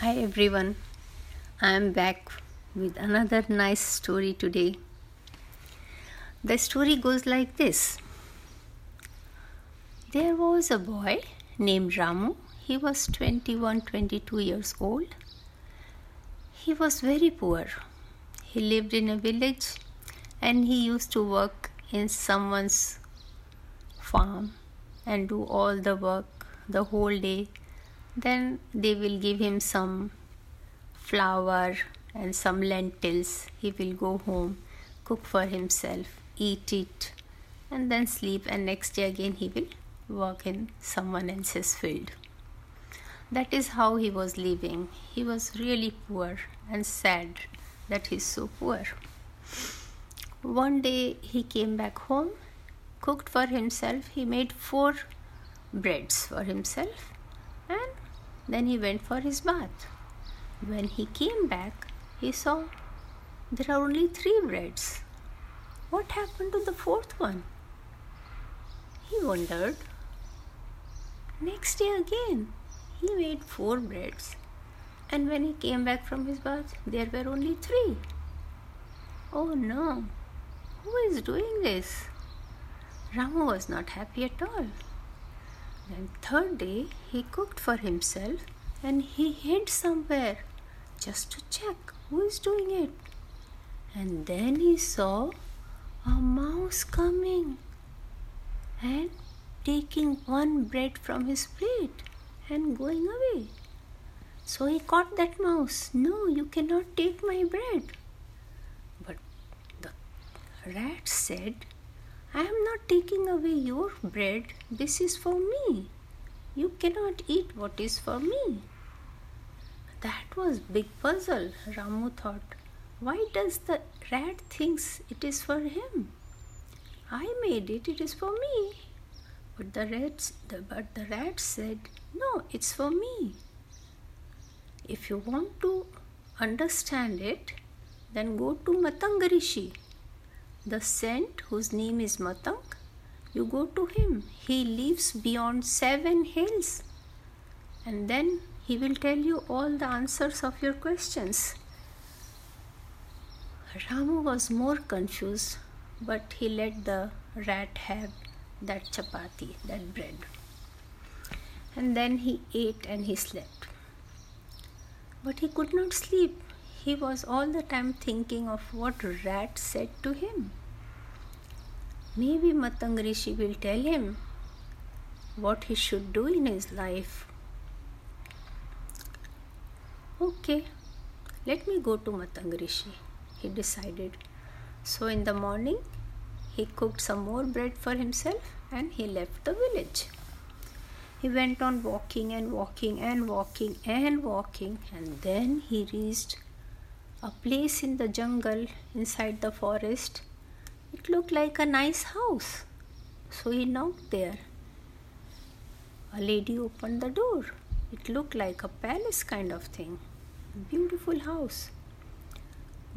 Hi everyone, I am back with another nice story today. The story goes like this There was a boy named Ramu. He was 21 22 years old. He was very poor. He lived in a village and he used to work in someone's farm and do all the work the whole day then they will give him some flour and some lentils. He will go home, cook for himself, eat it, and then sleep. And next day again, he will work in someone else's field. That is how he was living. He was really poor and sad that he's so poor. One day he came back home, cooked for himself. He made four breads for himself then he went for his bath. When he came back, he saw there are only three breads. What happened to the fourth one? He wondered. Next day again, he made four breads. And when he came back from his bath, there were only three. Oh no, who is doing this? Ramu was not happy at all. Then third day he cooked for himself and he hid somewhere just to check who is doing it. And then he saw a mouse coming and taking one bread from his plate and going away. So he caught that mouse. No, you cannot take my bread. But the rat said, I am not taking away your bread. This is for me. You cannot eat what is for me. That was big puzzle, Ramu thought. Why does the rat thinks it is for him? I made it, it is for me. But the rat, but the rat said, no, it's for me. If you want to understand it, then go to Matang Rishi the saint whose name is Matang, you go to him. He lives beyond seven hills. And then he will tell you all the answers of your questions. Ramu was more confused, but he let the rat have that chapati, that bread. And then he ate and he slept. But he could not sleep he was all the time thinking of what Rat said to him. Maybe Matang Rishi will tell him what he should do in his life. Okay, let me go to Matang Rishi, he decided. So in the morning, he cooked some more bread for himself and he left the village. He went on walking and walking and walking and walking, and then he reached a place in the jungle inside the forest. It looked like a nice house. So he knocked there. A lady opened the door. It looked like a palace kind of thing. Beautiful house.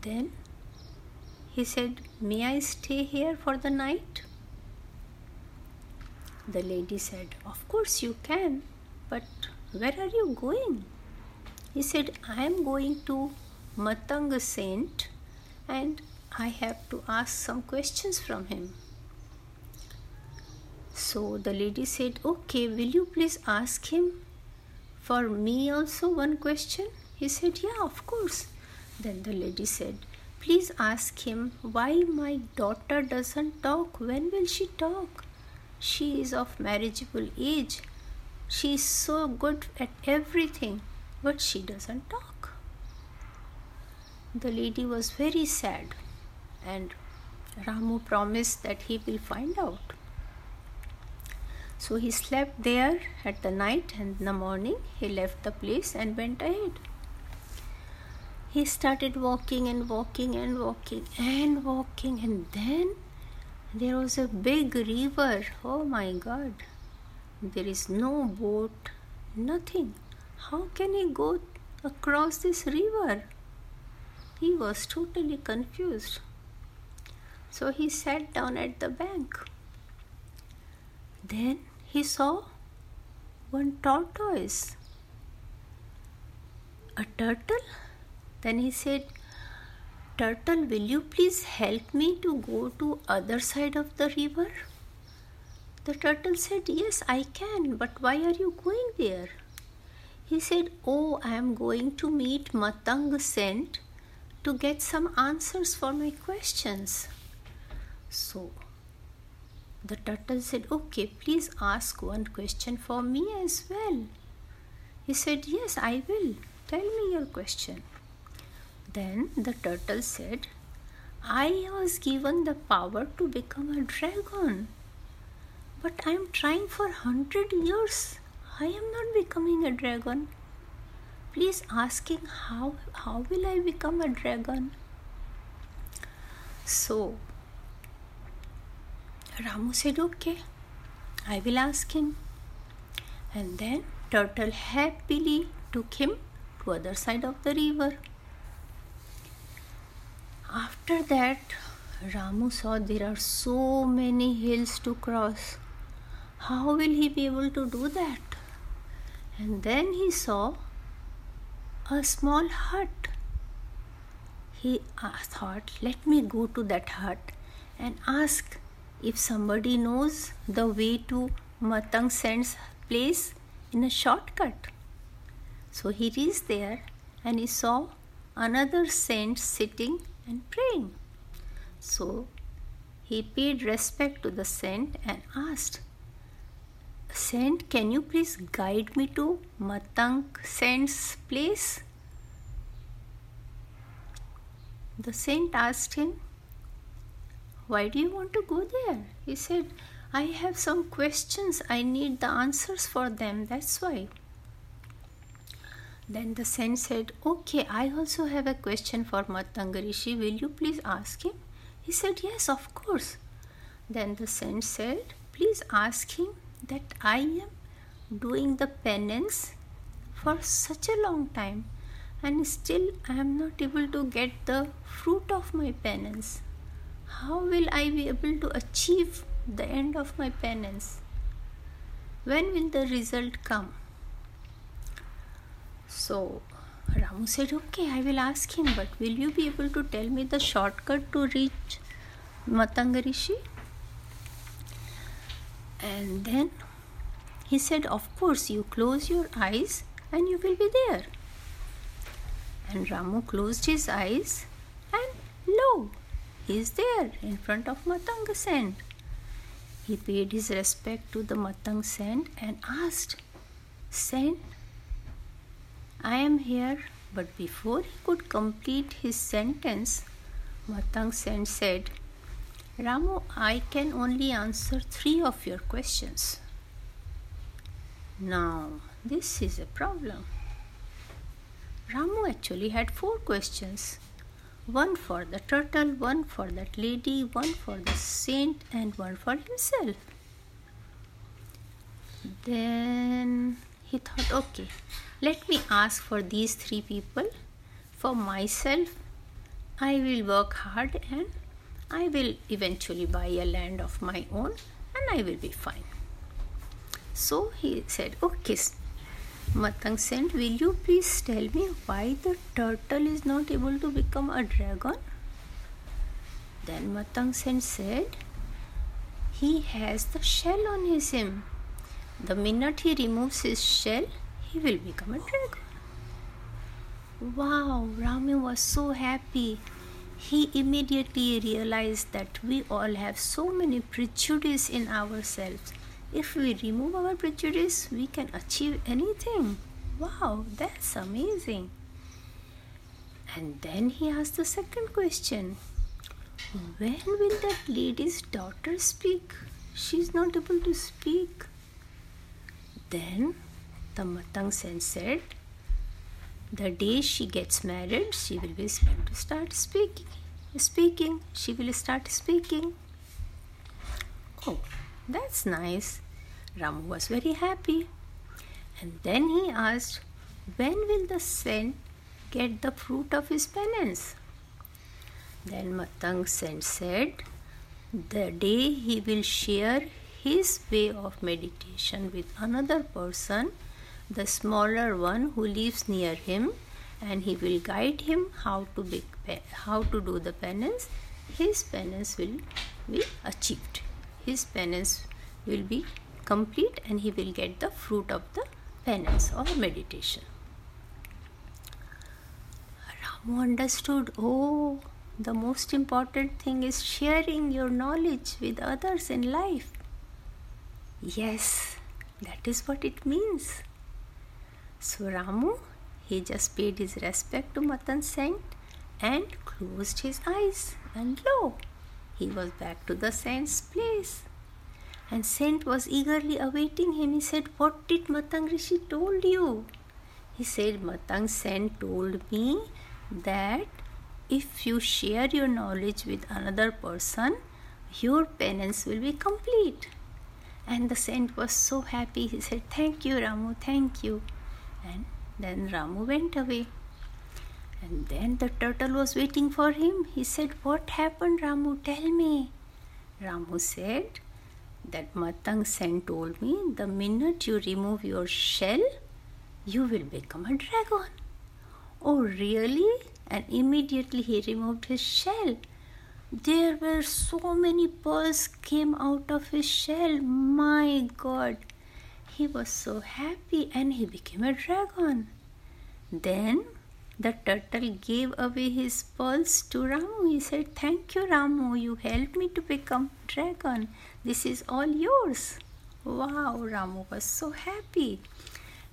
Then he said, May I stay here for the night? The lady said, Of course you can, but where are you going? He said, I am going to Matang saint and I have to ask some questions from him. So the lady said, Okay, will you please ask him for me also one question? He said, Yeah, of course. Then the lady said, Please ask him why my daughter doesn't talk. When will she talk? She is of marriageable age. She is so good at everything, but she doesn't talk. The lady was very sad, and Ramu promised that he will find out. So he slept there at the night, and in the morning he left the place and went ahead. He started walking and walking and walking and walking, and then there was a big river. Oh my God! There is no boat, nothing. How can he go across this river? He was totally confused. So he sat down at the bank. Then he saw one tortoise. a turtle? Then he said, Turtle, will you please help me to go to other side of the river? The turtle said, Yes, I can, but why are you going there? He said, Oh, I am going to meet Matang Saint to get some answers for my questions. So the turtle said, Okay, please ask one question for me as well. He said, Yes, I will. Tell me your question. Then the turtle said, I was given the power to become a dragon, but I am trying for hundred years. I am not becoming a dragon. Please asking how how will I become a dragon? So Ramu said, Okay, I will ask him. And then Turtle happily took him to other side of the river. After that, Ramu saw there are so many hills to cross. How will he be able to do that? And then he saw a small hut. He uh, thought, let me go to that hut and ask if somebody knows the way to Matang Saint's place in a shortcut. So he reached there and he saw another saint sitting and praying. So he paid respect to the saint and asked, Saint, can you please guide me to Matang Saint's place? The saint asked him, why do you want to go there? He said, I have some questions. I need the answers for them. That's why. Then the saint said, Okay, I also have a question for Matang Rishi. Will you please ask him? He said, Yes, of course. Then the saint said, Please ask him that I am doing the penance for such a long time and still I am not able to get the fruit of my penance how will I be able to achieve the end of my penance? When will the result come? So Ramu said, Okay, I will ask him, but will you be able to tell me the shortcut to reach Matang Rishi? And then he said, Of course, you close your eyes and you will be there. And Ramu closed his eyes, and lo, is there in front of Matang Saint. He paid his respect to the Matang Saint and asked, Sen, I am here. But before he could complete his sentence, Matang Saint said, Ramu, I can only answer three of your questions. Now, this is a problem. Ramu actually had four questions one for the turtle, one for that lady, one for the saint, and one for himself. Then he thought, okay, let me ask for these three people. For myself, I will work hard and I will eventually buy a land of my own and I will be fine. So he said, okay, Matang will you please tell me why the turtle is not able to become a dragon? Then Matang said, he has the shell on his him. The minute he removes his shell, he will become a dragon. Wow, Ramu was so happy. He immediately realized that we all have so many prejudices in ourselves if we remove our prejudice, we can achieve anything. Wow, that's amazing. And then he asked the second question When will that lady's daughter speak? She's not able to speak. Then the Matang Saint said, The day she gets married, she will be able to start speaking. Speaking, she will start speaking. Oh, that's nice. Ramu was very happy. And then he asked, When will the saint get the fruit of his penance? Then Matang Saint said, The day he will share his way of meditation with another person, the smaller one who lives near him, and he will guide him how to be, how to do the penance his penance will be achieved his penance will be complete and he will get the fruit of the penance or meditation. Ramu understood oh the most important thing is sharing your knowledge with others in life. Yes that is what it means. So ramu he just paid his respect to Matang Saint and closed his eyes, and lo, he was back to the saint's place. And Saint was eagerly awaiting him. He said, What did Matang Rishi told you? He said, Matang Saint told me that if you share your knowledge with another person, your penance will be complete. And the saint was so happy. He said, Thank you, Ramu, thank you. And then Ramu went away. And then the turtle was waiting for him. He said, What happened, Ramu? Tell me. Ramu said that Matang Saint told me the minute you remove your shell, you will become a dragon. Oh, really? And immediately he removed his shell. There were so many pearls came out of his shell. My God. He was so happy and he became a dragon. Then the turtle gave away his pearls to Ramu. He said, Thank you, Ramu. You helped me to become dragon. This is all yours. Wow, Ramu was so happy.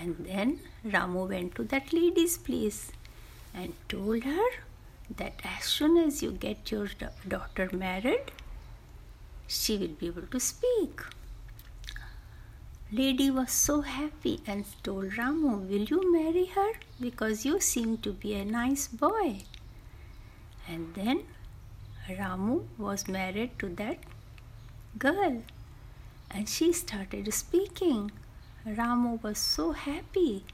And then Ramu went to that lady's place and told her that as soon as you get your daughter married, she will be able to speak. Lady was so happy and told Ramu, Will you marry her? Because you seem to be a nice boy. And then Ramu was married to that girl and she started speaking. Ramu was so happy.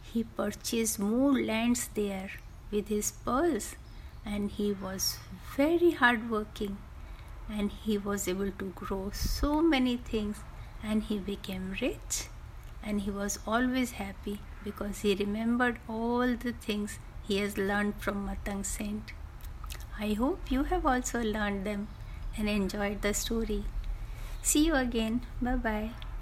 He purchased more lands there with his pearls and he was very hardworking and he was able to grow so many things and he became rich and he was always happy because he remembered all the things he has learned from Matang Saint. I hope you have also learned them and enjoyed the story. See you again. Bye bye.